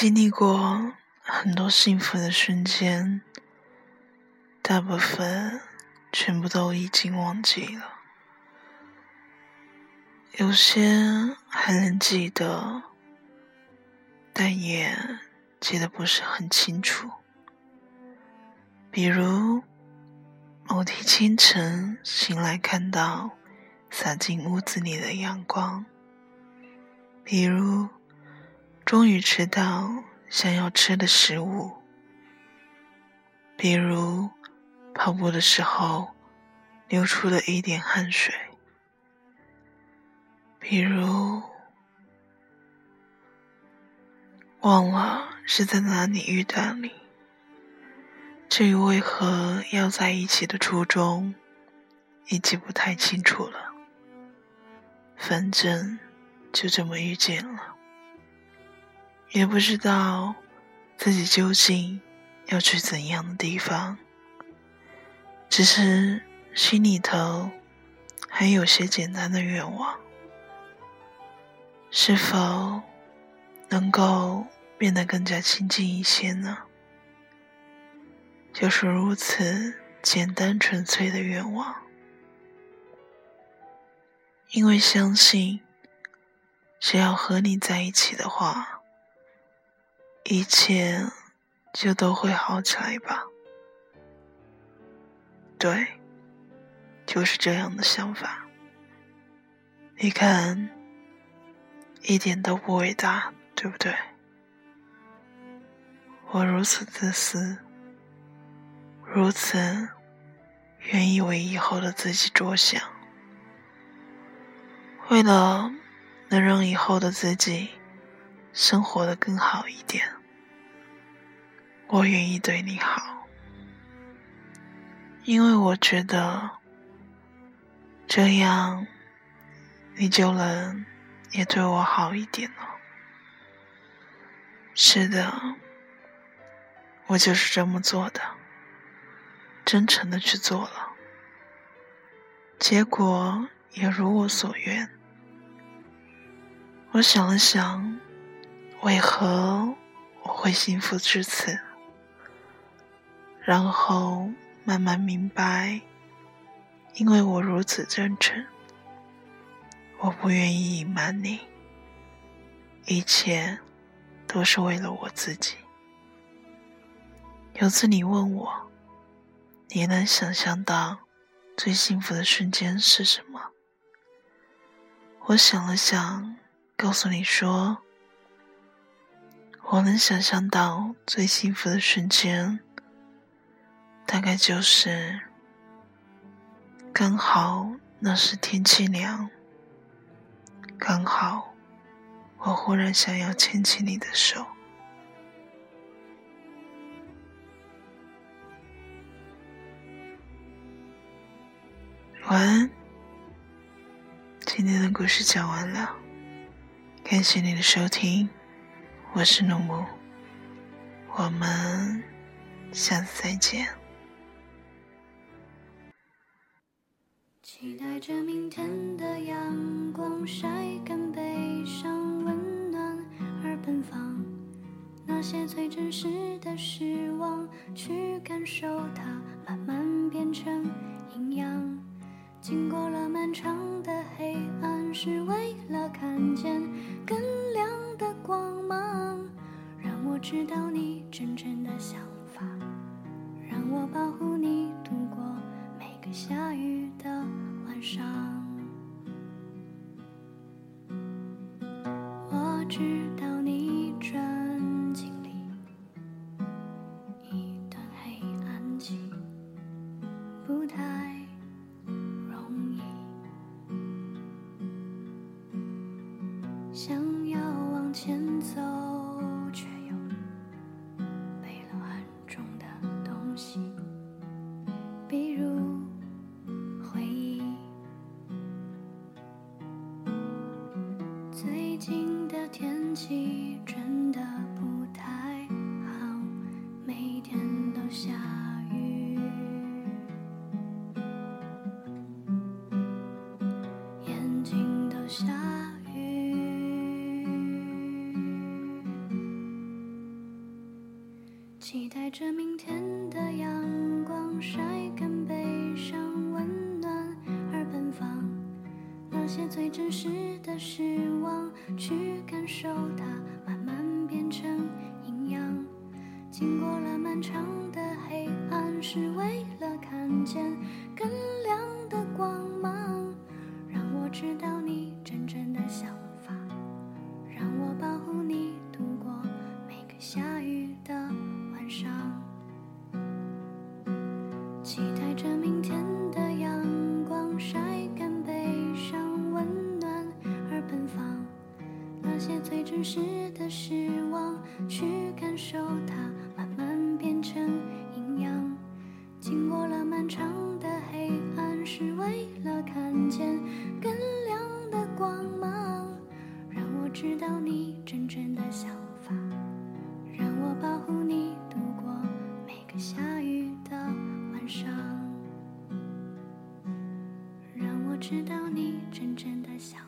经历过很多幸福的瞬间，大部分全部都已经忘记了，有些还能记得，但也记得不是很清楚。比如某天清晨醒来，看到洒进屋子里的阳光；比如。终于吃到想要吃的食物，比如跑步的时候流出了一点汗水，比如忘了是在哪里遇到你。至于为何要在一起的初衷，已经不太清楚了。反正就这么遇见了。也不知道自己究竟要去怎样的地方，只是心里头还有些简单的愿望：是否能够变得更加亲近一些呢？就是如此简单纯粹的愿望，因为相信，只要和你在一起的话。一切就都会好起来吧。对，就是这样的想法。你看，一点都不伟大，对不对？我如此自私，如此愿意为以后的自己着想，为了能让以后的自己生活的更好一点。我愿意对你好，因为我觉得这样你就能也对我好一点了。是的，我就是这么做的，真诚的去做了，结果也如我所愿。我想了想，为何我会幸福至此？然后慢慢明白，因为我如此真诚，我不愿意隐瞒你，一切都是为了我自己。有次你问我，你能想象到最幸福的瞬间是什么？我想了想，告诉你说，我能想象到最幸福的瞬间。大概就是，刚好那时天气凉，刚好我忽然想要牵起你的手。晚安，今天的故事讲完了，感谢你的收听，我是诺木，我们下次再见。期待着明天的阳光晒干悲伤，温暖而奔放。那些最真实的失望，去感受它，慢慢变成营养。经过了漫长的黑暗，是为了看见更亮的光芒。让我知道你真正的想法，让我保护你度过每个下雨的。上，我知道你正经历一段黑暗期，不太容易，想要往前走。北京的天气真的不太好，每天都下雨。眼睛都下雨。期待着明天的阳光，晒干。些最真实的失望，去感受它，慢慢变成营养。经过了漫长的黑暗，是为了看见更亮的光芒。让我知道你真正的想法，让我保护你度过每个夏真实的失望，去感受它，慢慢变成营养。经过了漫长的黑暗，是为了看见更亮的光芒。让我知道你真正的想法，让我保护你度过每个下雨的晚上。让我知道你真正的想